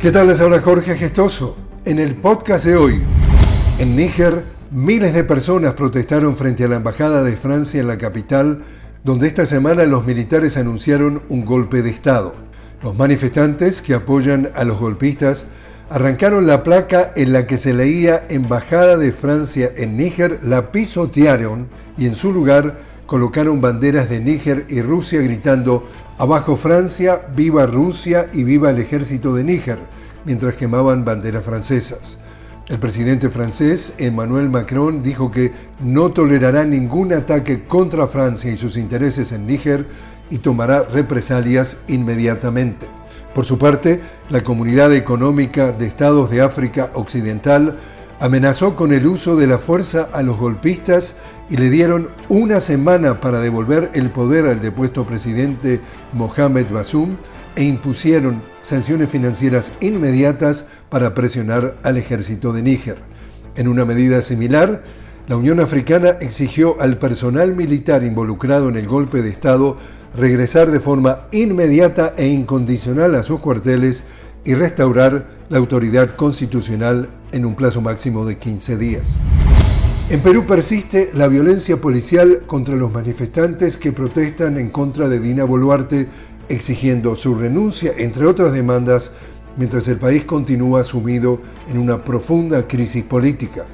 ¿Qué tal? Les habla Jorge Gestoso. En el podcast de hoy, en Níger, miles de personas protestaron frente a la Embajada de Francia en la capital, donde esta semana los militares anunciaron un golpe de Estado. Los manifestantes que apoyan a los golpistas arrancaron la placa en la que se leía Embajada de Francia en Níger, la pisotearon y en su lugar colocaron banderas de Níger y Rusia gritando Abajo Francia, viva Rusia y viva el ejército de Níger, mientras quemaban banderas francesas. El presidente francés, Emmanuel Macron, dijo que no tolerará ningún ataque contra Francia y sus intereses en Níger y tomará represalias inmediatamente. Por su parte, la Comunidad Económica de Estados de África Occidental amenazó con el uso de la fuerza a los golpistas y le dieron una semana para devolver el poder al depuesto presidente Mohamed Bassoum e impusieron sanciones financieras inmediatas para presionar al ejército de Níger. En una medida similar, la Unión Africana exigió al personal militar involucrado en el golpe de Estado regresar de forma inmediata e incondicional a sus cuarteles y restaurar la autoridad constitucional en un plazo máximo de 15 días. En Perú persiste la violencia policial contra los manifestantes que protestan en contra de Dina Boluarte, exigiendo su renuncia, entre otras demandas, mientras el país continúa sumido en una profunda crisis política.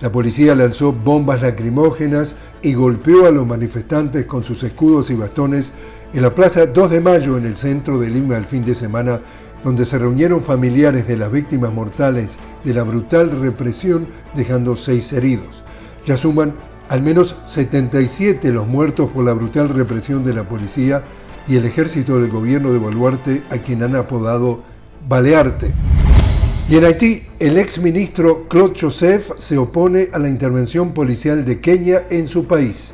La policía lanzó bombas lacrimógenas y golpeó a los manifestantes con sus escudos y bastones en la Plaza 2 de Mayo, en el centro de Lima, el fin de semana, donde se reunieron familiares de las víctimas mortales de la brutal represión, dejando seis heridos. Ya suman al menos 77 los muertos por la brutal represión de la policía y el ejército del gobierno de Boluarte, a quien han apodado Balearte. Y en Haití, el ex ministro Claude Joseph se opone a la intervención policial de Kenia en su país.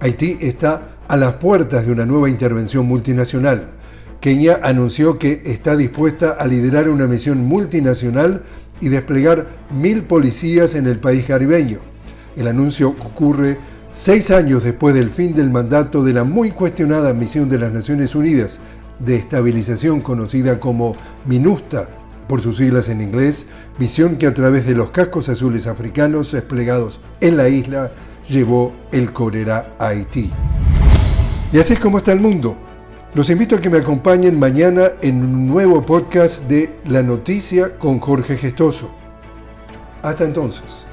Haití está a las puertas de una nueva intervención multinacional. Kenia anunció que está dispuesta a liderar una misión multinacional y desplegar mil policías en el país caribeño. El anuncio ocurre seis años después del fin del mandato de la muy cuestionada misión de las Naciones Unidas de estabilización conocida como MINUSTA por sus siglas en inglés, misión que a través de los cascos azules africanos desplegados en la isla llevó el cólera a Haití. Y así es como está el mundo. Los invito a que me acompañen mañana en un nuevo podcast de La Noticia con Jorge Gestoso. Hasta entonces.